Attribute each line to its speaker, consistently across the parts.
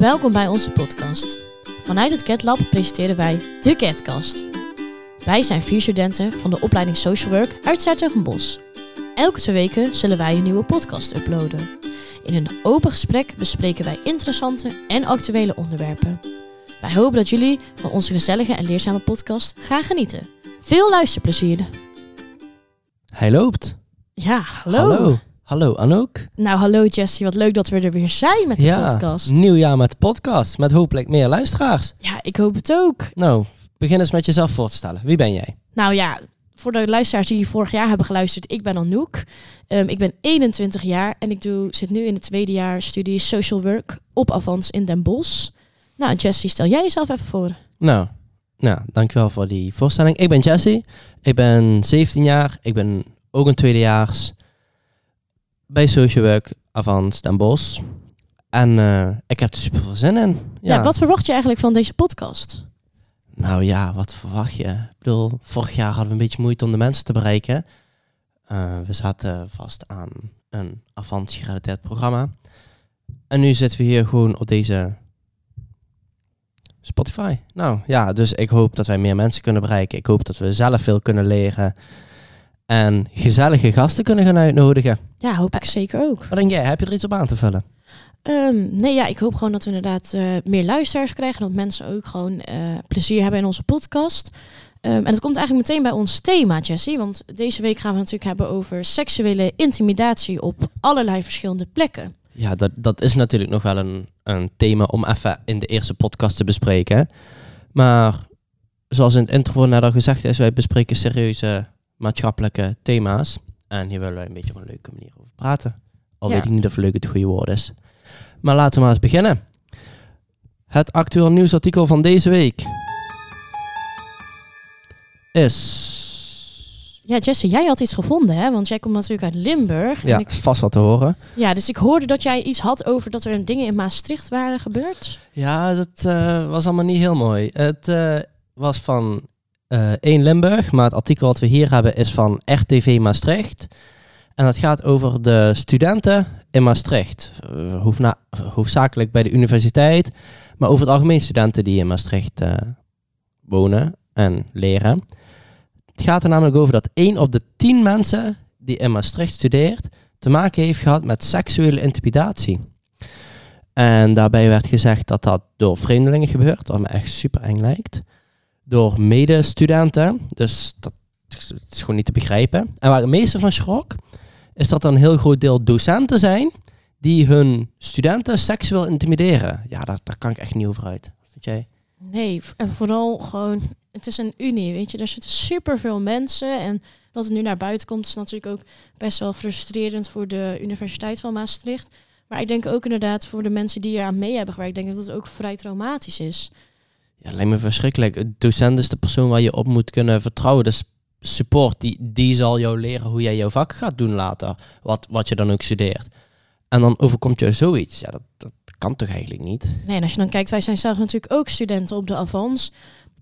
Speaker 1: Welkom bij onze podcast. Vanuit het CatLab presenteren wij de CatCast. Wij zijn vier studenten van de opleiding Social Work uit Zuid-Bos. Elke twee weken zullen wij een nieuwe podcast uploaden. In een open gesprek bespreken wij interessante en actuele onderwerpen. Wij hopen dat jullie van onze gezellige en leerzame podcast gaan genieten. Veel luisterplezier.
Speaker 2: Hij loopt.
Speaker 1: Ja, hallo.
Speaker 2: Hallo. Hallo Anouk.
Speaker 1: Nou, hallo Jessie. Wat leuk dat we er weer zijn met de
Speaker 2: ja,
Speaker 1: podcast.
Speaker 2: nieuw jaar met de podcast. Met hopelijk meer luisteraars.
Speaker 1: Ja, ik hoop het ook.
Speaker 2: Nou, begin eens met jezelf voor te stellen. Wie ben jij?
Speaker 1: Nou ja, voor de luisteraars die vorig jaar hebben geluisterd, ik ben Anouk. Ehm, ik ben 21 jaar en ik doe, zit nu in het tweede jaar studie Social Work op Avans in Den Bosch. Nou, Jessie, stel jij jezelf even voor.
Speaker 2: Nou, nou, dankjewel voor die voorstelling. Ik ben Jesse. Ik ben 17 jaar. Ik ben ook een tweedejaars bij Social Work Avans Den Bosch. En eh, ik heb er super veel zin in.
Speaker 1: Ja. wat verwacht je eigenlijk van deze podcast?
Speaker 2: Nou ja, wat verwacht je? Ik bedoel, vorig jaar hadden we een beetje moeite om de mensen te bereiken. Uh, we zaten vast aan een Avans gerelateerd programma. En nu zitten we hier gewoon op deze Spotify. Nou ja, dus ik hoop dat wij meer mensen kunnen bereiken. Ik hoop dat we zelf veel kunnen leren. En gezellige gasten kunnen gaan uitnodigen.
Speaker 1: Ja, hoop ik zeker ook.
Speaker 2: Wat denk jij? Heb je er iets op aan te vullen?
Speaker 1: Um, nee, ja, ik hoop gewoon dat we inderdaad uh, meer luisteraars krijgen. Dat mensen ook gewoon uh, plezier hebben in onze podcast. Um, en dat komt eigenlijk meteen bij ons thema, Jessie. Want deze week gaan we natuurlijk hebben over seksuele intimidatie op allerlei verschillende plekken.
Speaker 2: Ja, dat, dat is natuurlijk nog wel een, een thema om even in de eerste podcast te bespreken. Maar zoals in het intro net al gezegd is, wij bespreken serieuze maatschappelijke thema's. En hier willen wij een beetje op een leuke manier over praten. Al
Speaker 1: Ja.
Speaker 2: weet ik niet of leuk het goede woord is. Maar laten we maar eens beginnen. Het actueel nieuwsartikel van deze week is...
Speaker 1: Ja, Jessie, jij had iets gevonden, hè? Want jij komt natuurlijk uit Limburg.
Speaker 2: Ja,
Speaker 1: En ik,
Speaker 2: vast wat te horen.
Speaker 1: ja, dus ik hoorde dat jij iets had over dat er dingen in Maastricht waren gebeurd.
Speaker 2: Ja, dat eh, was allemaal niet heel mooi. Het eh, was van 1 Limburg, maar het artikel wat we hier hebben is van RTV Maastricht. En dat gaat over de studenten in Maastricht. Eh, hoofdzakelijk bij de universiteit, maar over het algemeen studenten die in Maastricht eh, wonen en leren. Het gaat er namelijk over dat 1 op de 10 mensen die in Maastricht studeert te maken heeft gehad met seksuele intimidatie. En daarbij werd gezegd dat dat door vreemdelingen gebeurt, wat me echt super eng lijkt. Door medestudenten, dus dat is gewoon niet te begrijpen. En waar ik het meeste van schrok, is dat er een heel groot deel docenten zijn die hun studenten seksueel intimideren. Ja, daar, kan ik echt niet over uit. Jij?
Speaker 1: Nee, en vooral gewoon, het is een unie, weet je. Er zitten superveel mensen en dat het nu naar buiten komt is natuurlijk ook best wel frustrerend voor de Universiteit van Maastricht. Maar ik denk ook inderdaad voor de mensen die eraan mee hebben gewerkt, ik denk dat het ook vrij traumatisch is.
Speaker 2: Ja, lijkt me verschrikkelijk. Een docent is de persoon waar je op moet kunnen vertrouwen. Dus support, die, die zal jou leren hoe jij jouw vak gaat doen later. Wat, wat je dan ook studeert. En dan overkomt je zoiets. Ja, dat, dat kan toch eigenlijk niet?
Speaker 1: Nee, en als je dan kijkt, wij zijn zelf natuurlijk ook studenten op de Avans.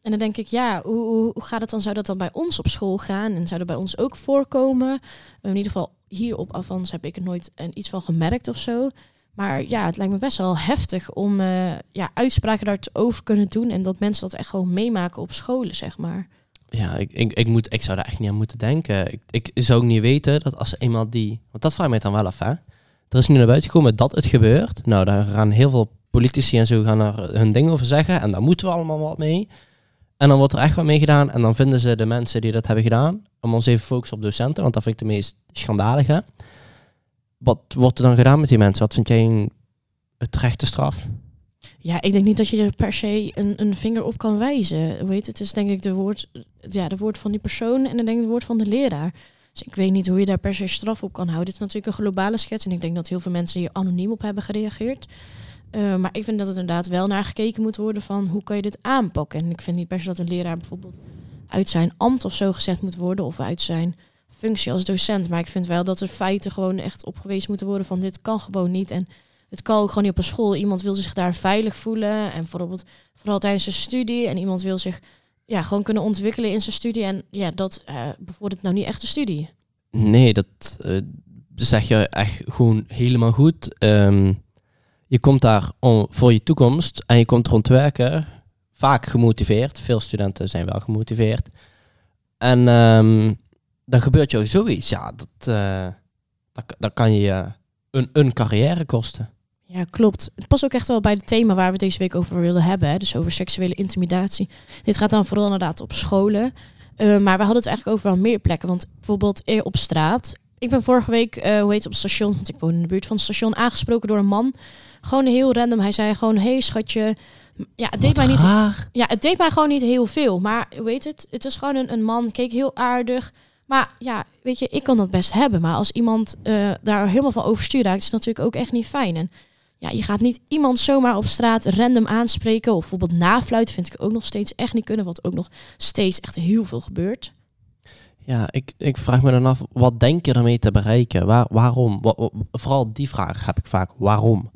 Speaker 1: En dan denk ik, ja, hoe, hoe, hoe gaat het dan? Zou dat dan bij ons op school gaan? En zou dat bij ons ook voorkomen? In ieder geval hier op Avans heb ik er nooit een, iets van gemerkt of zo. Maar ja, het lijkt me best wel heftig om eh, ja, uitspraken daarover kunnen doen. En dat mensen dat echt gewoon meemaken op scholen, zeg maar.
Speaker 2: Ja, ik, ik, moet, ik zou daar echt niet aan moeten denken. Ik, ik zou ook niet weten dat als eenmaal die... Want dat vraag mij dan wel af, hè. Er is nu naar buiten gekomen dat het gebeurt. Nou, daar gaan heel veel politici en zo gaan hun ding over zeggen. En daar moeten we allemaal wat mee. En dan wordt er echt wat mee gedaan. En dan vinden ze de mensen die dat hebben gedaan... om ons even focussen op docenten. Want dat vind ik de meest schandalige. Wat wordt er dan gedaan met die mensen? Wat vind jij een terechte straf?
Speaker 1: Ja, ik denk niet dat je er per se een, een vinger op kan wijzen. Heet het? Het is denk ik de woord, ja, de woord van die persoon en dan denk ik het woord van de leraar. Dus ik weet niet hoe je daar per se straf op kan houden. Het is natuurlijk een globale schets en ik denk dat heel veel mensen hier anoniem op hebben gereageerd. Uh, maar ik vind dat het inderdaad wel naar gekeken moet worden van hoe kan je dit aanpakken. En ik vind niet per se dat een leraar bijvoorbeeld uit zijn ambt of zo gezet moet worden of uit zijn functie als docent. Maar ik vind wel dat er feiten gewoon echt opgewezen moeten worden van dit kan gewoon niet. En het kan ook gewoon niet op een school. Iemand wil zich daar veilig voelen. En bijvoorbeeld vooral tijdens zijn studie. En iemand wil zich ja, gewoon kunnen ontwikkelen in zijn studie. En ja, dat uh, bevordert nou niet echt de studie.
Speaker 2: Nee, dat uh, zeg je echt gewoon helemaal goed. Um, je komt daar om, voor je toekomst en je komt er om te werken. Vaak gemotiveerd. Veel studenten zijn wel gemotiveerd. En ehm, dan gebeurt jou zoiets. Ja, dat, uh, dat, dat, kan je een, een carrière kosten.
Speaker 1: Ja, klopt. Het past ook echt wel bij het thema waar we deze week over willen hebben. Hè? Dus over seksuele intimidatie. Dit gaat dan vooral inderdaad op scholen. Uh, maar we hadden het eigenlijk over al meer plekken. Want bijvoorbeeld op straat. Ik ben vorige week, uh, hoe heet het, op het station, want ik woon in de buurt van het station, aangesproken door een man. Gewoon heel random. Hij zei gewoon, hey schatje. Ja, het deed mij niet. Ja, het deed mij gewoon niet heel veel. Maar hoe heet het? Het is gewoon een, een man, keek heel aardig. Maar ja, weet je, ik kan dat best hebben. Maar als iemand uh, daar helemaal van overstuur raakt, is natuurlijk ook echt niet fijn. En ja, je gaat niet iemand zomaar op straat random aanspreken. Of bijvoorbeeld nafluiten vind ik ook nog steeds echt niet kunnen. Wat ook nog steeds echt heel veel gebeurt.
Speaker 2: Ja, ik, ik vraag me dan af, wat denk je ermee te bereiken? Waar, waarom? vooral die vraag heb ik vaak. Waarom?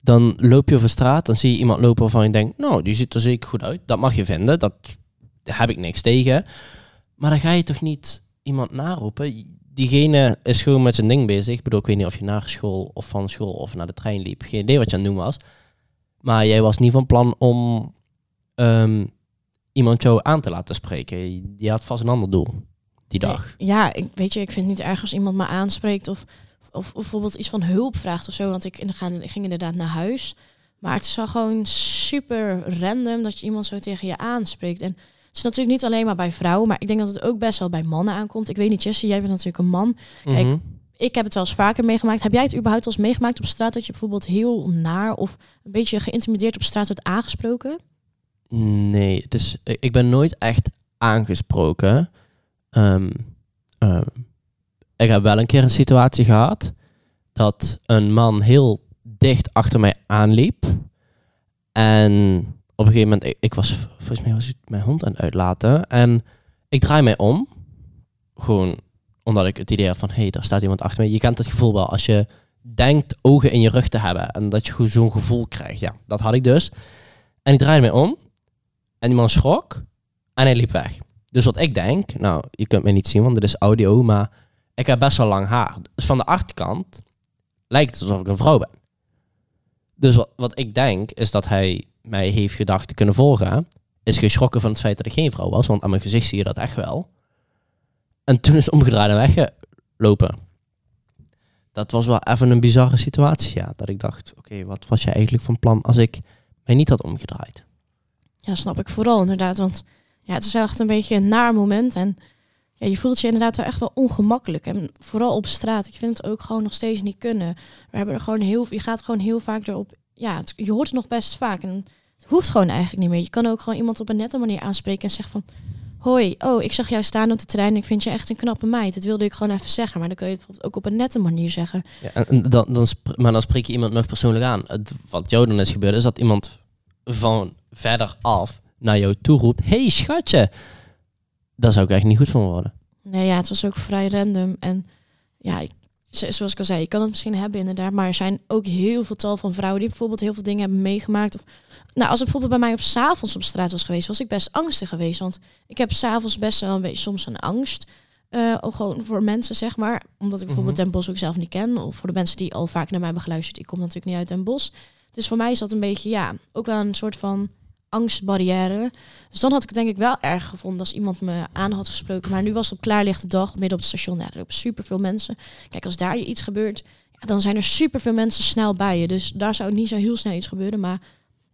Speaker 2: Dan loop je over straat, dan zie je iemand lopen waarvan je denkt, nou, die ziet er zeker goed uit. Dat mag je vinden, dat, daar heb ik niks tegen. Maar dan ga je toch niet iemand naroepen? Diegene is gewoon met zijn ding bezig. Ik bedoel, ik weet niet of je naar school of van school of naar de trein liep. Geen idee wat je aan het doen was. Maar jij was niet van plan om um, iemand jou aan te laten spreken. Je had vast een ander doel die dag.
Speaker 1: Ja, ik, weet je, ik vind het niet erg als iemand me aanspreekt of, of, bijvoorbeeld iets van hulp vraagt of zo. Want ik, ik ging inderdaad naar huis. Maar het is wel gewoon super random dat je iemand zo tegen je aanspreekt. En is natuurlijk niet alleen maar bij vrouwen, maar ik denk dat het ook best wel bij mannen aankomt. Ik weet niet, Jesse, jij bent natuurlijk een man. Kijk, mhm. ik heb het wel eens vaker meegemaakt. Heb jij het überhaupt wel eens meegemaakt op straat dat je bijvoorbeeld heel naar of een beetje geïntimideerd op straat wordt aangesproken?
Speaker 2: Nee, dus ik ben nooit echt aangesproken. Um, ik heb wel een keer een situatie gehad dat een man heel dicht achter mij aanliep. En op een gegeven moment, ik, was, volgens mij was ik mijn hond aan het uitlaten. En ik draai mij om. Gewoon omdat ik het idee heb van, hé, hey, daar staat iemand achter mij. Je kent het gevoel wel als je denkt ogen in je rug te hebben. En dat je zo'n gevoel krijgt. Ja, dat had ik dus. En ik draaide mij om. En die man schrok. En hij liep weg. Dus wat ik denk, nou, je kunt mij niet zien, want dit is audio, maar ik heb best wel lang haar. Dus van de achterkant lijkt het alsof ik een vrouw ben. Dus wat, wat ik denk, is dat hij mij heeft gedacht te kunnen volgen. Is geschrokken van het feit dat ik geen vrouw was, want aan mijn gezicht zie je dat echt wel. En toen is omgedraaid en weggelopen. Dat was wel even een bizarre situatie, ja. Dat ik dacht, oké, wat was je eigenlijk van plan als ik mij niet had omgedraaid?
Speaker 1: Ja, snap ik vooral inderdaad, want ja, het is echt een beetje een naar moment. En ja, je voelt je inderdaad wel echt wel ongemakkelijk. En vooral op straat. Ik vind het ook gewoon nog steeds niet kunnen. We hebben er gewoon heel, je gaat gewoon heel vaak erop. Ja, je hoort het nog best vaak. En het hoeft gewoon eigenlijk niet meer. Je kan ook gewoon iemand op een nette manier aanspreken en zeggen van. Hoi, oh, ik zag jou staan op de trein. Ik vind je echt een knappe meid. Dat wilde ik gewoon even zeggen. Maar dan kun je het bijvoorbeeld ook op een nette manier zeggen.
Speaker 2: Ja, en dan, dan, maar dan spreek je iemand nog persoonlijk aan. Het, wat jou dan is gebeurd, is dat iemand van verder af naar jou toe roept: hey, schatje. Daar zou ik echt niet goed van worden.
Speaker 1: Nee, ja, het was ook vrij random. En ja, ik, zoals ik al zei, je kan het misschien hebben inderdaad. Maar er zijn ook heel veel tal van vrouwen die bijvoorbeeld heel veel dingen hebben meegemaakt. Of, nou, als het bijvoorbeeld bij mij op s'avonds op straat was geweest, was ik best angstig geweest. Want ik heb s'avonds best wel een beetje soms een angst. Uh, gewoon voor mensen, zeg maar. Omdat ik bijvoorbeeld mm Den Bos ook zelf niet ken. Of voor de mensen die al vaak naar mij hebben geluisterd. Ik kom natuurlijk niet uit Den Bos. Dus voor mij is dat een beetje, ja, ook wel een soort van angstbarrière. Dus dan had ik het denk ik wel erg gevonden als iemand me aan had gesproken. Maar nu was het op klaarlichte dag, midden op het station. Ja, er lopen superveel mensen. Kijk, als daar je iets gebeurt, ja, dan zijn er superveel mensen snel bij je. Dus daar zou niet zo heel snel iets gebeuren. Maar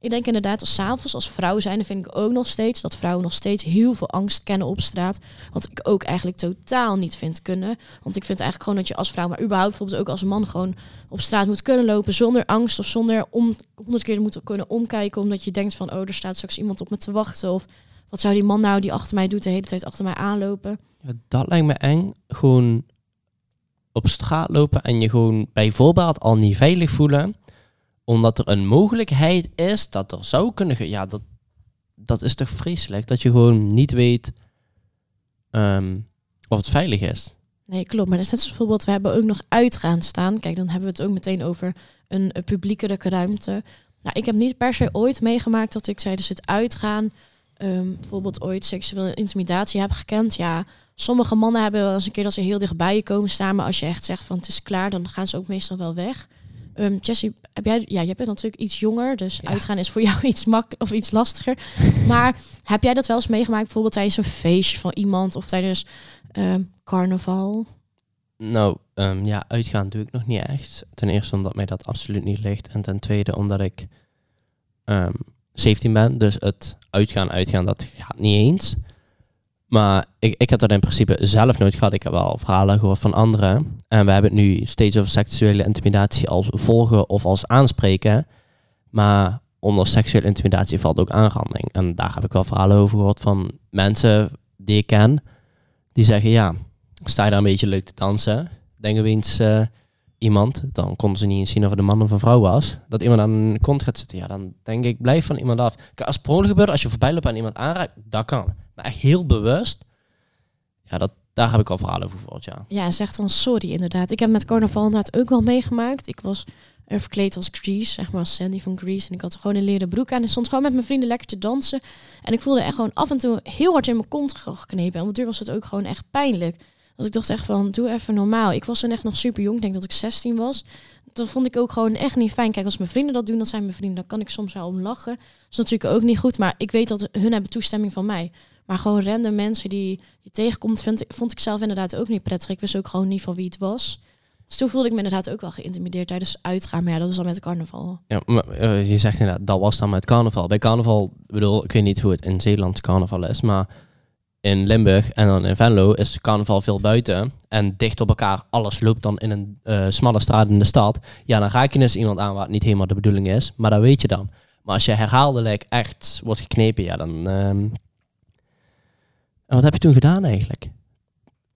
Speaker 1: ik denk inderdaad, als s'avonds als vrouw zijn, vind ik ook nog steeds dat vrouwen nog steeds heel veel angst kennen op straat. Wat ik ook eigenlijk totaal niet vind kunnen. Want ik vind eigenlijk gewoon dat je als vrouw, maar überhaupt bijvoorbeeld ook als man, gewoon op straat moet kunnen lopen zonder angst of zonder om honderd keer moeten kunnen omkijken. Omdat je denkt van, oh, er staat straks iemand op me te wachten. Of wat zou die man nou die achter mij doet de hele tijd achter mij aanlopen?
Speaker 2: Ja, dat lijkt me eng. Gewoon op straat lopen en je gewoon bijvoorbeeld al niet veilig voelen omdat er een mogelijkheid is dat er zou kunnen... Ja, dat, dat is toch vreselijk? Dat je gewoon niet weet ehm, of het veilig is.
Speaker 1: Nee, klopt. Maar dat is net zoals bijvoorbeeld, we hebben ook nog uitgaan staan. Kijk, dan hebben we het ook meteen over een, een publiekelijke ruimte. Nou, ik heb niet per se ooit meegemaakt dat ik tijdens het uitgaan... Um, bijvoorbeeld ooit seksuele intimidatie heb gekend. Ja, sommige mannen hebben wel eens een keer dat ze heel dichtbij je komen staan. Maar als je echt zegt van het is klaar, dan gaan ze ook meestal wel weg. Ehm Jessie, heb jij, ja, jij bent natuurlijk iets jonger, dus
Speaker 2: Ja.
Speaker 1: uitgaan is voor jou iets makkelijk of iets lastiger. maar heb jij dat wel eens meegemaakt, bijvoorbeeld tijdens een feestje van iemand of tijdens ehm, carnaval?
Speaker 2: Nou, ehm, ja, uitgaan doe ik nog niet echt. Ten eerste omdat mij dat absoluut niet ligt. En ten tweede omdat ik ehm 17 ben. Dus het uitgaan, uitgaan, dat gaat niet eens. Maar ik, ik heb dat in principe zelf nooit gehad. Ik heb wel verhalen gehoord van anderen. En we hebben het nu steeds over seksuele intimidatie als volgen of als aanspreken. Maar onder seksuele intimidatie valt ook aanranding. En daar heb ik wel verhalen over gehoord van mensen die ik ken. Die zeggen, ja, sta je daar een beetje leuk te dansen. Denk opeens eh iemand, dan konden ze niet eens zien of het een man of een vrouw was. Dat iemand aan een kont gaat zitten. Ja, dan denk ik, blijf van iemand af. Als het per gebeurt, als je voorbij loopt en iemand aanraakt, dat kan. Maar echt heel bewust, ja, dat, daar heb ik al verhalen over gehoord, ja.
Speaker 1: Ja, en zeg dan sorry inderdaad. Ik heb met carnaval inderdaad ook wel meegemaakt. Ik was er verkleed als Grease, zeg maar als Sandy van Grease. En ik had gewoon een leren broek aan en stond gewoon met mijn vrienden lekker te dansen. En ik voelde echt gewoon af en toe heel hard in mijn kont geknepen. En op duur was het ook gewoon echt pijnlijk. Dat ik dacht echt van, doe even normaal. Ik was toen echt nog super jong, ik denk dat ik 16 was. Dat vond ik ook gewoon echt niet fijn. Kijk, als mijn vrienden dat doen, dat zijn mijn vrienden. Dan kan ik soms wel om lachen. Dat is natuurlijk ook niet goed, maar ik weet dat hun hebben toestemming van mij. Maar gewoon random mensen die je tegenkomt, vind, vond ik zelf inderdaad ook niet prettig. Ik wist ook gewoon niet van wie het was. Dus toen voelde ik me inderdaad ook wel geïntimideerd tijdens uitgaan. Maar ja, dat was dan met carnaval.
Speaker 2: ja maar, eh, je zegt inderdaad, dat was dan met carnaval. Bij carnaval, bedoel, ik weet niet hoe het in Zeeland carnaval is, maar in Limburg en dan in Venlo is carnaval veel buiten. En dicht op elkaar, alles loopt dan in een eh, smalle straat in de stad. Ja, dan raak je eens iemand aan waar het niet helemaal de bedoeling is. Maar dat weet je dan. Maar als je herhaaldelijk echt wordt geknepen, ja, dan... ehm, En wat heb je toen gedaan eigenlijk?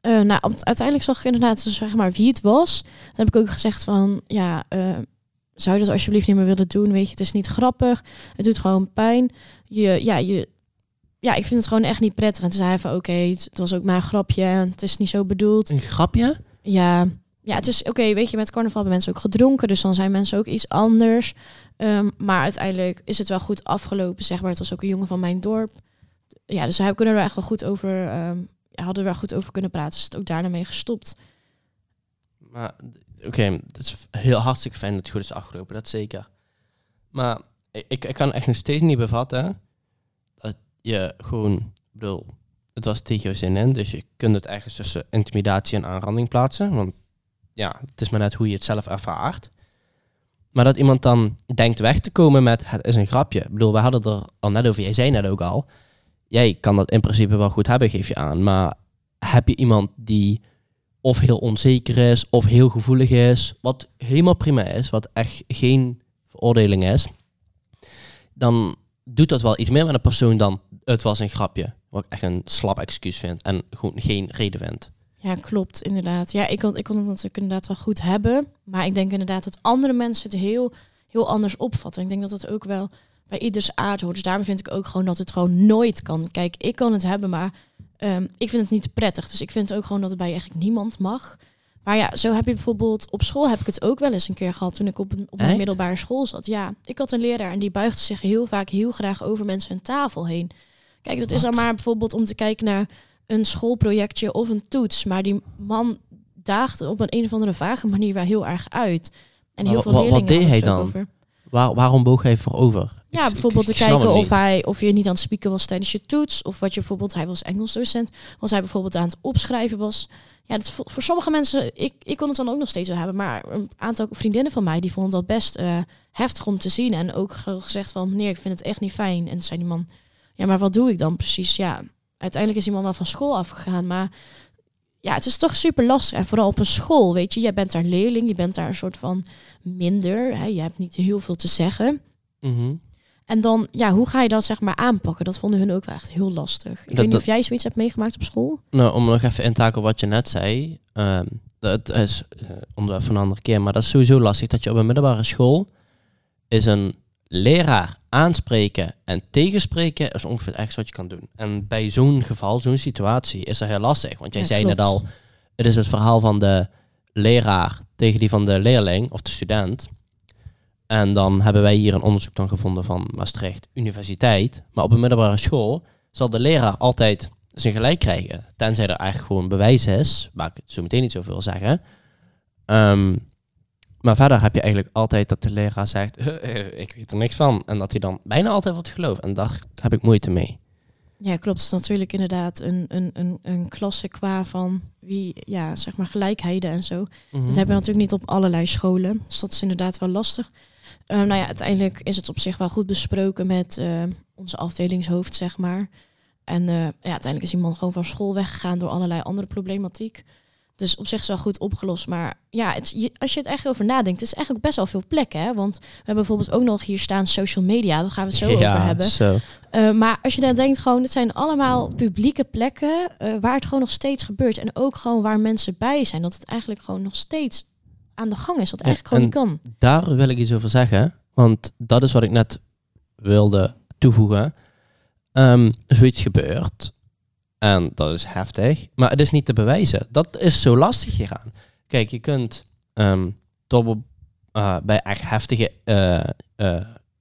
Speaker 1: Eh, nou, uiteindelijk zag ik inderdaad dus zeg maar wie het was. Dan heb ik ook gezegd van, ja, eh, zou je dat alsjeblieft niet meer willen doen? Weet je, het is niet grappig. Het doet gewoon pijn. Je, ja, je, ja, ik vind het gewoon echt niet prettig. En toen zei hij van, oké, het, het was ook maar een grapje. En het is niet zo bedoeld.
Speaker 2: Een grapje?
Speaker 1: Ja, ja het is oké. weet je, met carnaval hebben mensen ook gedronken. Dus dan zijn mensen ook iets anders. Ehm, maar uiteindelijk is het wel goed afgelopen, zeg maar. Het was ook een jongen van mijn dorp. Ja, dus hij kunnen er echt wel goed over... ehm, hadden er wel goed over kunnen praten. Dus het ook daarna mee gestopt.
Speaker 2: Maar oké, het is heel hartstikke fijn dat het goed is afgelopen, dat zeker. Maar ik, ik kan echt nog steeds niet bevatten dat je gewoon, bedoel, het was tegen zin in, dus je kunt het ergens tussen intimidatie en aanranding plaatsen, want ja, het is maar net hoe je het zelf ervaart. Maar dat iemand dan denkt weg te komen met het is een grapje. Ik bedoel, we hadden er al net over, jij zei net ook al, jij kan dat in principe wel goed hebben, geef je aan, maar heb je iemand die of heel onzeker is of heel gevoelig is, wat helemaal prima is, wat echt geen veroordeling is, dan doet dat wel iets meer met een persoon dan het was een grapje. Wat ik echt een slap excuus vind en gewoon geen reden vind.
Speaker 1: Ja, klopt, inderdaad. Ja, ik kon, ik kon het natuurlijk inderdaad wel goed hebben. Maar ik denk inderdaad dat andere mensen het heel, heel anders opvatten. Ik denk dat dat ook wel bij ieders aard hoort. Dus daarom vind ik ook gewoon dat het gewoon nooit kan. Kijk, ik kan het hebben, maar ehm, ik vind het niet prettig. Dus ik vind ook gewoon dat het bij eigenlijk niemand mag. Maar ja, zo heb je bijvoorbeeld op school heb ik het ook wel eens een keer gehad toen ik op een, op een middelbare school zat. Ja, ik had een leraar en die buigde zich heel vaak heel graag over mensen hun tafel heen. Kijk, dat is dan
Speaker 2: Wat?
Speaker 1: maar bijvoorbeeld om te kijken naar een schoolprojectje of een toets. Maar die man daagde op een een of andere vage manier wel heel erg uit. En heel
Speaker 2: Maar
Speaker 1: veel
Speaker 2: wa- wat
Speaker 1: leerlingen
Speaker 2: deed
Speaker 1: hadden
Speaker 2: hij dan?
Speaker 1: over.
Speaker 2: Waar, waarom boog hij voorover?
Speaker 1: Ja,
Speaker 2: Ik-
Speaker 1: bijvoorbeeld
Speaker 2: ik-
Speaker 1: te kijken of, hij, of je niet aan het spieken was tijdens je toets. Of wat je bijvoorbeeld, hij was Engelsdocent, was hij bijvoorbeeld aan het opschrijven was. Ja, dat is voor, voor sommige mensen, ik, ik kon het dan ook nog steeds wel hebben. Maar een aantal vriendinnen van mij, die vonden dat best eh, heftig om te zien. En ook ge- gezegd van, meneer, ik vind het echt niet fijn. En zei die man, ja, maar wat doe ik dan precies? Ja, uiteindelijk is die man wel van school afgegaan. Maar ja, het is toch super lastig. En vooral op een school, weet je. Jij bent daar leerling, je bent daar een soort van minder. Hè? Je hebt niet heel veel te zeggen.
Speaker 2: Mhm.
Speaker 1: En dan, ja, hoe ga je dat zeg maar aanpakken? Dat vonden hun ook wel echt heel lastig. Ik
Speaker 2: Dat-
Speaker 1: weet niet
Speaker 2: dat-
Speaker 1: of jij zoiets hebt meegemaakt op school.
Speaker 2: Nou, om nog even in te haken wat je net zei. ehm, dat is eh, onderwerp van een andere keer, maar dat is sowieso lastig dat je op een middelbare school is een leraar aanspreken en tegenspreken is ongeveer het ergste wat je kan doen. En bij zo'n geval, zo'n situatie, is dat heel lastig. Want jij
Speaker 1: Ja,
Speaker 2: zei
Speaker 1: klopt.
Speaker 2: net al, het is het verhaal van de leraar tegen die van de leerling of de student. En dan hebben wij hier een onderzoek dan gevonden van Maastricht Universiteit. Maar op een middelbare school zal de leraar altijd zijn gelijk krijgen. Tenzij er eigenlijk gewoon bewijs is, waar ik het zo meteen niet zoveel zeggen. Ehm, maar verder heb je eigenlijk altijd dat de leraar zegt, "Eh, ik weet er niks van. En dat hij dan bijna altijd wordt geloofd. En daar heb ik moeite mee.
Speaker 1: Ja, klopt. Het is natuurlijk inderdaad een, een, een, een klasse qua van wie, ja, zeg maar gelijkheden en zo.
Speaker 2: Mhm.
Speaker 1: Dat hebben we natuurlijk niet op allerlei scholen. Dus dat is inderdaad wel lastig. Eh, nou ja, uiteindelijk is het op zich wel goed besproken met eh, onze afdelingshoofd, zeg maar. En eh, ja, uiteindelijk is iemand gewoon van school weggegaan door allerlei andere problematiek. Dus op zich is wel goed opgelost. Maar ja, het, je- als je het echt over nadenkt, het is eigenlijk best wel veel plekken. Hè? Want we hebben bijvoorbeeld ook nog hier staan social media. Daar gaan we het zo
Speaker 2: ja,
Speaker 1: over hebben.
Speaker 2: Zo.
Speaker 1: Eh, maar als je dan denkt, gewoon, het zijn allemaal publieke plekken eh, waar het gewoon nog steeds gebeurt. En ook gewoon waar mensen bij zijn. Dat het eigenlijk gewoon nog steeds aan de gang is. Dat eigenlijk gewoon niet kan.
Speaker 2: Daar wil ik iets over zeggen. Want dat is wat ik net wilde toevoegen. Ehm zoiets gebeurt. En dat is heftig. Maar het is niet te bewijzen. Dat is zo lastig hieraan. Kijk, je kunt ehm eh, bij echt heftige eh eh,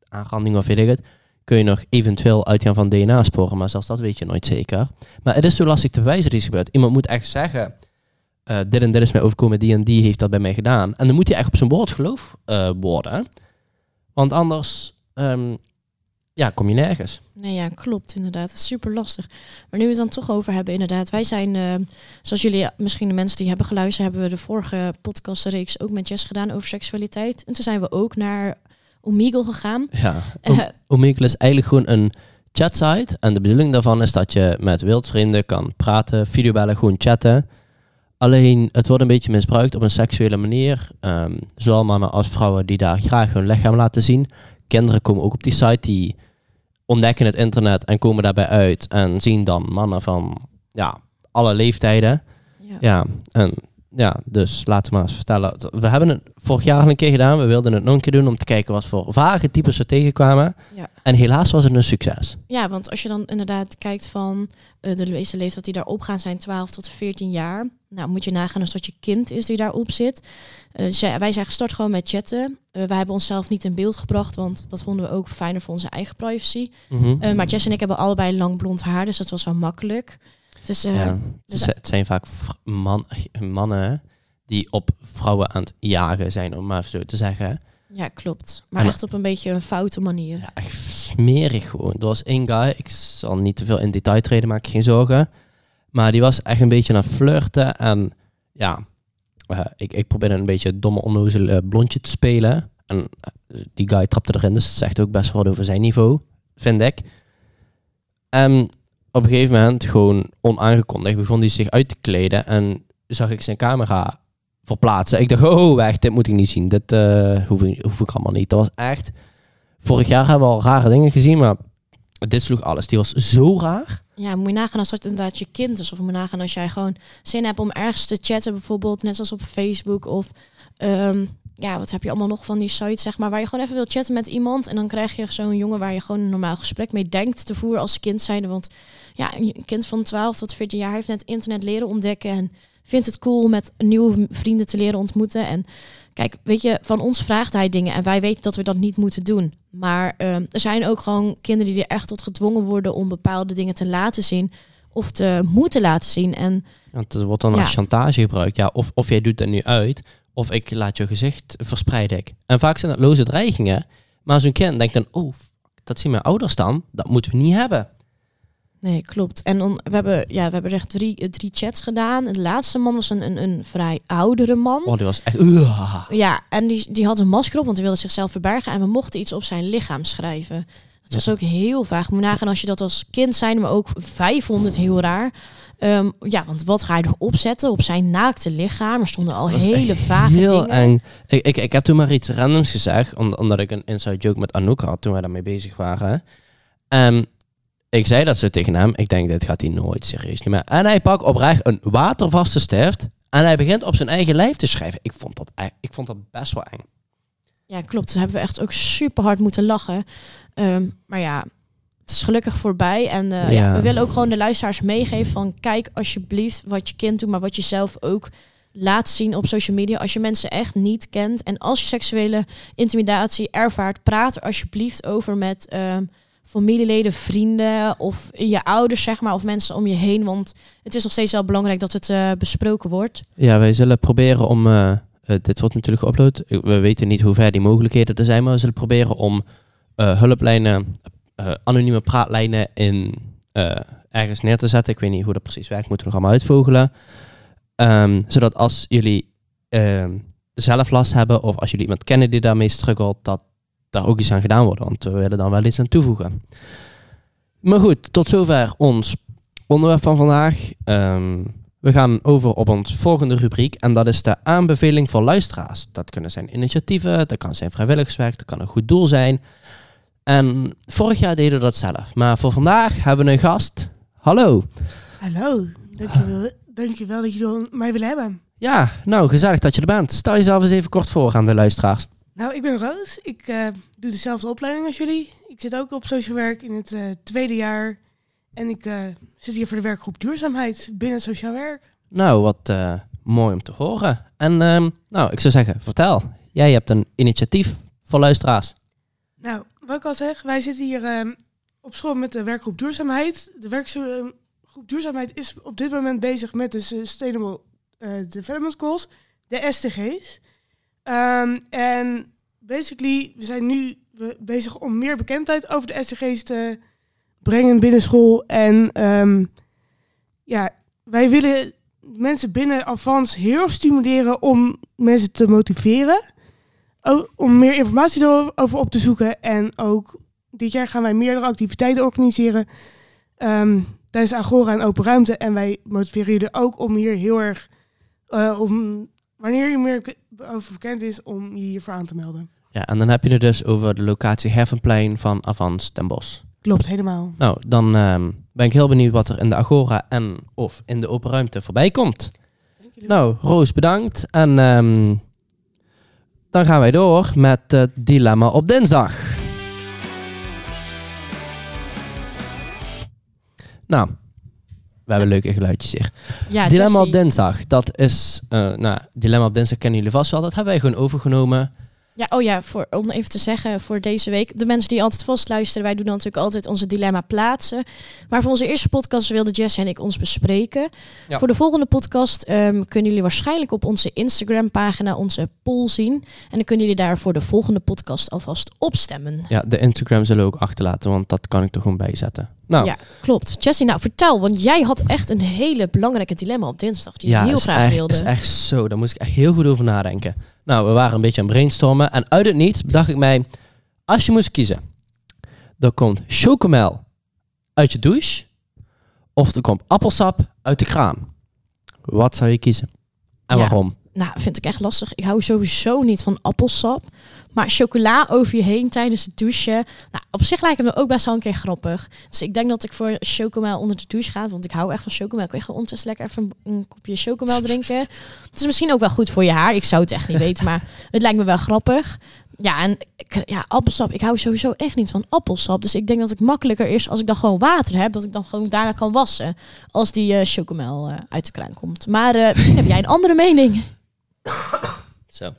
Speaker 2: aanrandingen of weet ik het, kun je nog eventueel uitgaan van DNA-sporen. Maar zelfs dat weet je nooit zeker. Maar het is zo lastig te bewijzen dat iets gebeurt. Iemand moet echt zeggen, dit en dit is mij overkomen, die en die heeft dat bij mij gedaan. En dan moet hij echt op zijn woord geloof worden. Want anders ehm, ja, kom je nergens.
Speaker 1: Nee, ja, klopt inderdaad. Het is super lastig. Maar nu we het dan toch over hebben, inderdaad. Wij zijn, eh, zoals jullie misschien de mensen die hebben geluisterd, hebben we de vorige podcastreeks ook met Jess gedaan over seksualiteit. En toen zijn we ook naar Omegle gegaan.
Speaker 2: Ja.
Speaker 1: Eh,
Speaker 2: Omegle is eigenlijk gewoon een chatsite. En de bedoeling daarvan is dat je met wildvrienden kan praten, videobellen, gewoon chatten. Alleen, het wordt een beetje misbruikt op een seksuele manier. Ehm, zowel mannen als vrouwen die daar graag hun lichaam laten zien. Kinderen komen ook op die site, die ontdekken het internet en komen daarbij uit. En zien dan mannen van ja, alle leeftijden.
Speaker 1: ja.
Speaker 2: Ja, en ja, dus laten we maar eens vertellen. We hebben het vorig jaar al een keer gedaan. We wilden het nog een keer doen om te kijken wat voor vage types we tegenkwamen.
Speaker 1: Ja.
Speaker 2: En helaas was het een succes.
Speaker 1: Ja, want als je dan inderdaad kijkt van eh, de meeste leeftijd die daarop gaan zijn 12 tot 14 jaar. Nou, moet je nagaan als dat je kind is die daarop zit. Zij- wij zijn gestart gewoon met chatten. Eh, wij hebben onszelf niet in beeld gebracht, want dat vonden we ook fijner voor onze eigen privacy.
Speaker 2: Mhm.
Speaker 1: Maar Jess en ik hebben allebei lang blond haar, dus dat was wel makkelijk. Dus eh,
Speaker 2: ja.
Speaker 1: dus-
Speaker 2: het, het zijn vaak man, mannen die op vrouwen aan het jagen zijn, om maar zo te zeggen.
Speaker 1: ja, klopt. Maar
Speaker 2: En-
Speaker 1: echt op een beetje een foute manier.
Speaker 2: Ja, echt smerig gewoon. Er was één guy, ik zal niet te veel in detail treden, maak je geen zorgen. Maar die was echt een beetje aan flirten. En ja, eh, ik, ik probeerde een beetje het domme onnozel eh, blondje te spelen. En eh, die guy trapte erin, dus het zegt ook best wel wat over zijn niveau, vind ik. En op een gegeven moment, gewoon onaangekondigd, begon hij zich uit te kleden. En zag ik zijn camera verplaatsen. Ik dacht, oh, weg, dit moet ik niet zien. Dit eh, hoef, ik, hoef ik allemaal niet. Dat was echt... Vorig jaar hebben we al rare dingen gezien, maar dit sloeg alles. Die was zo raar.
Speaker 1: Ja, moet je nagaan als dat inderdaad je kind is. Of moet je nagaan als jij gewoon zin hebt om ergens te chatten, bijvoorbeeld net zoals op Facebook. Of ehm, ja, wat heb je allemaal nog van die sites, zeg maar, waar je gewoon even wil chatten met iemand. En dan krijg je zo'n jongen waar je gewoon een normaal gesprek mee denkt te voeren als kind zijnde. Want ja, een kind van 12 tot 14 jaar heeft net internet leren ontdekken. En vindt het cool met nieuwe vrienden te leren ontmoeten. En kijk, weet je, van ons vraagt hij dingen en wij weten dat we dat niet moeten doen. Maar ehm, er zijn ook gewoon kinderen die er echt tot gedwongen worden om bepaalde dingen te laten zien of te moeten laten zien. En
Speaker 2: Want het wordt dan
Speaker 1: Ja.
Speaker 2: als chantage gebruikt. Ja, of, of jij doet dat nu uit, of ik laat je gezicht verspreiden. Ik. En vaak zijn dat loze dreigingen. Maar zo'n kind denkt dan, oh, dat zien mijn ouders dan. Dat moeten we niet hebben.
Speaker 1: nee, klopt. En dan, we, hebben, ja, we hebben echt drie, eh, drie chats gedaan. De laatste man was een, een, een vrij oudere man.
Speaker 2: Oh, die was echt...
Speaker 1: Ja, en die, die had een masker op, want hij wilde zichzelf verbergen. En we mochten iets op zijn lichaam schrijven. Het was
Speaker 2: Ja.
Speaker 1: ook heel vaag. Moet nagaan als je dat als kind zijn, maar ook 500 heel raar. Ehm, ja, want wat ga je erop zetten op zijn naakte lichaam? Er stonden al hele vage
Speaker 2: Heel
Speaker 1: dingen.
Speaker 2: eng. Ik, ik, ik heb toen maar iets randoms gezegd, om- omdat ik een inside joke met Anouk had toen wij daarmee bezig waren. En ik zei dat zo tegen hem. Ik denk, dit gaat hij nooit serieus nemen. En hij pakt oprecht een watervaste stift en hij begint op zijn eigen lijf te schrijven. Ik vond dat, ik vond dat best wel eng.
Speaker 1: Ja, klopt. Dus hebben we echt ook super hard moeten lachen. Ehm, maar ja, het is gelukkig voorbij. En eh, ja.
Speaker 2: Ja.
Speaker 1: we willen ook gewoon de luisteraars meegeven van kijk alsjeblieft wat je kind doet, maar wat je zelf ook laat zien op social media. Als je mensen echt niet kent en als je seksuele intimidatie ervaart, praat er alsjeblieft over met ehm, familieleden, vrienden of je ouders, zeg maar, of mensen om je heen. Want het is nog steeds wel belangrijk dat het eh, besproken wordt.
Speaker 2: Ja, wij zullen proberen om eh, dit wordt natuurlijk geüpload. We weten niet hoe ver die mogelijkheden er zijn, maar we zullen proberen om hulplijnen, eh, anonieme praatlijnen in eh, ergens neer te zetten. Ik weet niet hoe dat precies werkt, moeten we nog allemaal uitvogelen. Ehm, zodat als jullie ehm, zelf last hebben of als jullie iemand kennen die daarmee struggelt, dat daar ook iets aan gedaan wordt. Want we willen dan wel iets aan toevoegen. Maar goed, tot zover ons onderwerp van vandaag. Ehm, we gaan over op ons volgende rubriek en dat is de aanbeveling voor luisteraars. Dat kunnen zijn initiatieven, dat kan zijn vrijwilligerswerk, dat kan een goed doel zijn. En vorig jaar deden we dat zelf, maar voor vandaag hebben we een gast. Hallo.
Speaker 3: Hallo, dankjewel, dankjewel dat jullie mij willen hebben.
Speaker 2: Ja, nou gezellig dat je er bent. Stel jezelf eens even kort voor aan de luisteraars.
Speaker 3: Nou, ik ben Roos. Ik eh, doe dezelfde opleiding als jullie. Ik zit ook op social werk in het eh, tweede jaar. En ik eh, zit hier voor de werkgroep duurzaamheid binnen sociaal werk.
Speaker 2: Nou, wat mooi om te horen. En ehm, nou, ik zou zeggen, vertel. Jij hebt een initiatief voor luisteraars.
Speaker 3: Nou, wat ik al zeg, wij zitten hier ehm, op school met de werkgroep duurzaamheid. De werkgroep duurzaamheid is op dit moment bezig met de Sustainable eh, Development Goals, de SDG's. Ehm, en basically, we zijn nu bezig om meer bekendheid over de SDG's te brengen binnen school. En ehm, ja, wij willen mensen binnen Avans heel stimuleren om mensen te motiveren. O- om meer informatie erover op te zoeken. En ook dit jaar gaan wij meerdere activiteiten organiseren ehm, tijdens Agora en Open Ruimte. En wij motiveren jullie ook om hier heel erg, eh, om, wanneer je meer over bekend is, om je hiervoor aan te melden.
Speaker 2: Ja, en dan heb je het dus over de locatie Hervenplein van Avans ten Bos.
Speaker 3: Klopt, helemaal.
Speaker 2: Nou, dan ehm, ben ik heel benieuwd wat er in de Agora en of in de open ruimte voorbij komt.
Speaker 3: Dank jullie wel.
Speaker 2: Nou, Roos, bedankt. En ehm, dan gaan wij door met het dilemma op dinsdag. Nou, we hebben leuke geluidjes hier.
Speaker 1: Ja,
Speaker 2: dilemma op dinsdag, dat is... eh, nou, dilemma op dinsdag kennen jullie vast wel. Dat hebben wij gewoon overgenomen.
Speaker 1: Ja, oh ja, voor, om even te zeggen voor deze week. De mensen die altijd vast luisteren, wij doen natuurlijk altijd onze dilemma plaatsen. Maar voor onze eerste podcast wilden Jess en ik ons bespreken.
Speaker 2: Ja.
Speaker 1: Voor de volgende podcast ehm, kunnen jullie waarschijnlijk op onze Instagram pagina onze poll zien. En dan kunnen jullie daar voor de volgende podcast alvast op stemmen.
Speaker 2: Ja, de Instagram zullen we ook achterlaten, want dat kan ik er gewoon bij zetten. Nou,
Speaker 1: Ja, klopt. Jessie, nou vertel, want jij had echt een hele belangrijke dilemma op dinsdag die je heel
Speaker 2: is
Speaker 1: graag
Speaker 2: echt,
Speaker 1: wilde.
Speaker 2: is echt zo. Daar moest ik echt heel goed over nadenken. Nou, we waren een beetje aan het brainstormen. En uit het niets bedacht ik mij... Als je moest kiezen... Er komt chocomel uit je douche... Of er komt appelsap uit de kraan. Wat zou je kiezen? En
Speaker 1: Ja.
Speaker 2: waarom?
Speaker 1: Nou, vind ik echt lastig. Ik hou sowieso niet van appelsap. Maar chocola over je heen tijdens het douchen. Nou, op zich lijkt het me ook best wel een keer grappig. Dus ik denk dat ik voor chocomel onder de douche ga. Want ik hou echt van chocomel. Ik kan gewoon ondertussen lekker even een, een kopje chocomel drinken. Het is misschien ook wel goed voor je haar. Ik zou het echt niet weten. Maar het lijkt me wel grappig. Ja, en ja, appelsap. Ik hou sowieso echt niet van appelsap. Dus ik denk dat het makkelijker is als ik dan gewoon water heb. Dat ik dan gewoon daarna kan wassen. Als die eh chocomel eh, uit de kraan komt. Maar eh, misschien heb jij een andere mening.
Speaker 2: Zo.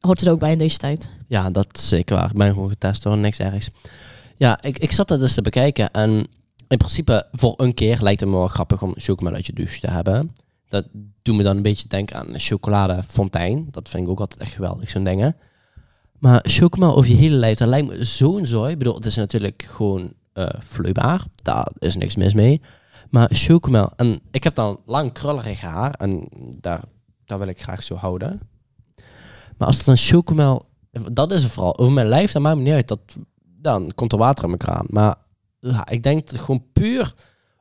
Speaker 1: Hoort er ook bij in deze tijd.
Speaker 2: Ja, dat is zeker waar. Ik ben gewoon getest hoor, niks ergs. Ja, ik, ik zat dat dus te bekijken en in principe voor een keer lijkt het me wel grappig om chocomel uit je douche te hebben. Dat doet me dan een beetje denken aan een chocoladefontein. Dat vind ik ook altijd echt geweldig, zo'n dingen. Maar chocomel over je hele lijf, dat lijkt me zo'n zooi. Ik bedoel, het is natuurlijk gewoon eh vloeibaar. Daar is niks mis mee. Maar chocomel, en ik heb dan lang krullerig haar en daar, daar wil ik graag zo houden. Maar als het dan chocomel dat is het vooral. Over mijn lijf, dat maakt me niet uit. Dat, dan komt er water in mijn kraan. Maar ja, ik denk dat gewoon puur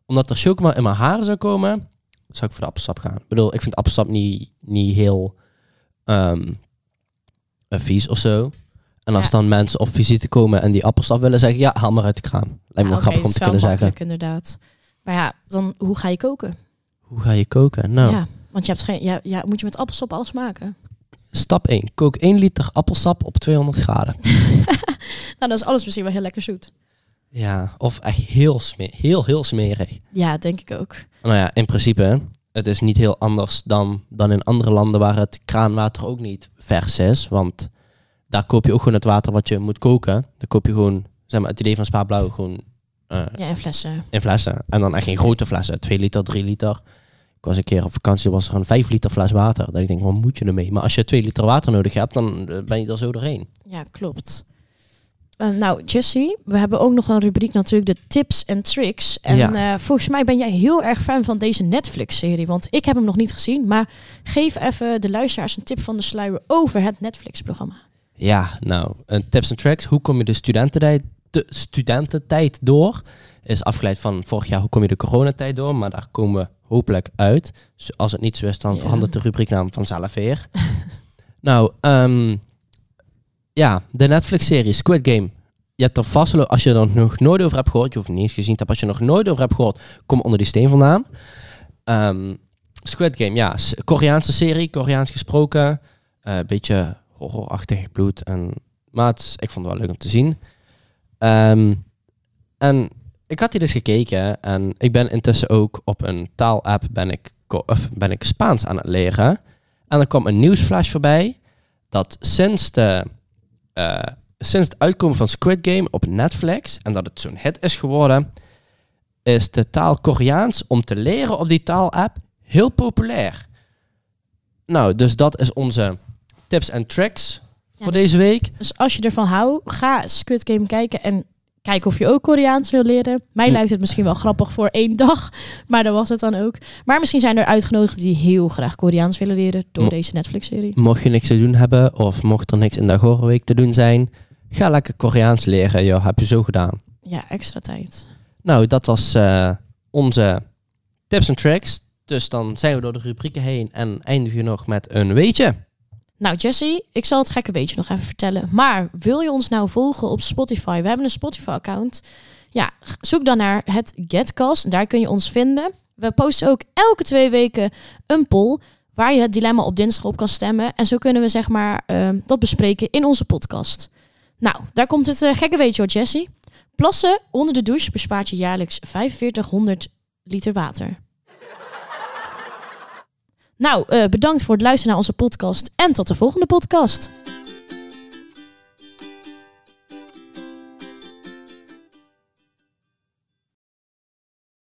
Speaker 2: omdat er chocomel in mijn haren zou komen, zou ik voor de appelsap gaan. Ik bedoel, ik vind appelsap niet, niet heel eh, vies of zo. En als
Speaker 1: Ja.
Speaker 2: dan mensen op visite komen en die appelsap willen zeggen, ja, haal maar uit de kraan. Lijkt me
Speaker 1: Ja,
Speaker 2: grappig om te kunnen zeggen.
Speaker 1: inderdaad. Maar ja, dan hoe ga je koken?
Speaker 2: Hoe ga je koken? Nou,
Speaker 1: Ja, want je hebt geen, ja, ja, moet je met appelsap alles maken?
Speaker 2: stap 1. Kook 1 liter appelsap op 200 graden.
Speaker 1: Nou, dan is alles misschien wel heel lekker zoet.
Speaker 2: Ja, of echt heel, sme heel, heel smerig.
Speaker 1: Ja, denk ik ook.
Speaker 2: Nou ja, in principe, het is niet heel anders dan, dan in andere landen waar het kraanwater ook niet vers is. Want daar koop je ook gewoon het water wat je moet koken. Dan koop je gewoon, zeg maar, het idee van Spa Blauw gewoon eh,
Speaker 1: Ja, en flessen.
Speaker 2: in flessen. En dan echt geen grote flessen, 2 liter, 3 liter. Ik was een keer op vakantie, was er een 5 liter fles water. Dan ik denk, wat moet je ermee? Maar als je 2 liter water nodig hebt, dan eh, ben je er zo doorheen.
Speaker 1: Ja, klopt. Eh, nou, Jessie, we hebben ook nog een rubriek natuurlijk, de tips en tricks. En
Speaker 2: Ja.
Speaker 1: eh, volgens mij ben jij heel erg fan van deze Netflix-serie, want ik heb hem nog niet gezien. Maar geef even de luisteraars een tip van de sluier over het Netflix-programma.
Speaker 2: Ja, nou, een tips en tricks. Hoe kom je de studententijd, de studententijd door? Is afgeleid van vorig jaar, hoe kom je de coronatijd door? Maar daar komen we hopelijk uit. Dus als het niet zo is, dan
Speaker 1: Ja.
Speaker 2: verandert de rubrieknaam vanzelf weer. nou, ehm, ja, de Netflix-serie Squid Game. Je hebt er vast, als je er nog nooit over hebt gehoord, je hoeft het niet eens gezien te hebben, als je er nog nooit over hebt gehoord, kom onder die steen vandaan. Ehm, Squid Game, ja, Koreaanse serie, Koreaans gesproken. Eh, Een beetje horrorachtig bloed. En, maar het ik vond het wel leuk om te zien. Ehm, en ik had die dus gekeken en ik ben intussen ook op een taalapp ben ik, of ben ik Spaans aan het leren. En er kwam een nieuwsflash voorbij dat sinds, de, eh, sinds het uitkomen van Squid Game op Netflix en dat het zo'n hit is geworden, is de taal Koreaans om te leren op die taalapp heel populair. Nou, dus dat is onze tips en tricks
Speaker 1: Ja,
Speaker 2: voor
Speaker 1: dus-
Speaker 2: deze week.
Speaker 1: Dus als je ervan houdt, ga Squid Game kijken en kijk of je ook Koreaans wil leren. Mij
Speaker 2: Hm.
Speaker 1: lijkt het misschien wel grappig voor één dag, maar dat was het dan ook. Maar misschien zijn er uitgenodigden die heel graag Koreaans willen leren door
Speaker 2: Mo-
Speaker 1: deze Netflix-serie.
Speaker 2: Mocht je niks te doen hebben of mocht er niks in de Agoraweek te doen zijn, ga lekker Koreaans leren. joh. heb je zo gedaan.
Speaker 1: Ja, extra tijd.
Speaker 2: Nou, dat was eh, onze tips en tricks. Dus dan zijn we door de rubrieken heen en eindigen we nog met een weetje.
Speaker 1: Nou, Jessie, ik zal het gekke beetje nog even vertellen. Maar wil je ons nou volgen op Spotify? We hebben een Spotify-account. Ja, zoek dan naar het Getcast. Daar kun je ons vinden. We posten ook elke twee weken een poll waar je het dilemma op dinsdag op kan stemmen. En zo kunnen we zeg maar ehm, dat bespreken in onze podcast. Nou, daar komt het eh, gekke weetje hoor, Jessie. Plassen onder de douche bespaart je jaarlijks 4500 liter water. Nou, eh, bedankt voor het luisteren naar onze podcast en tot de volgende podcast.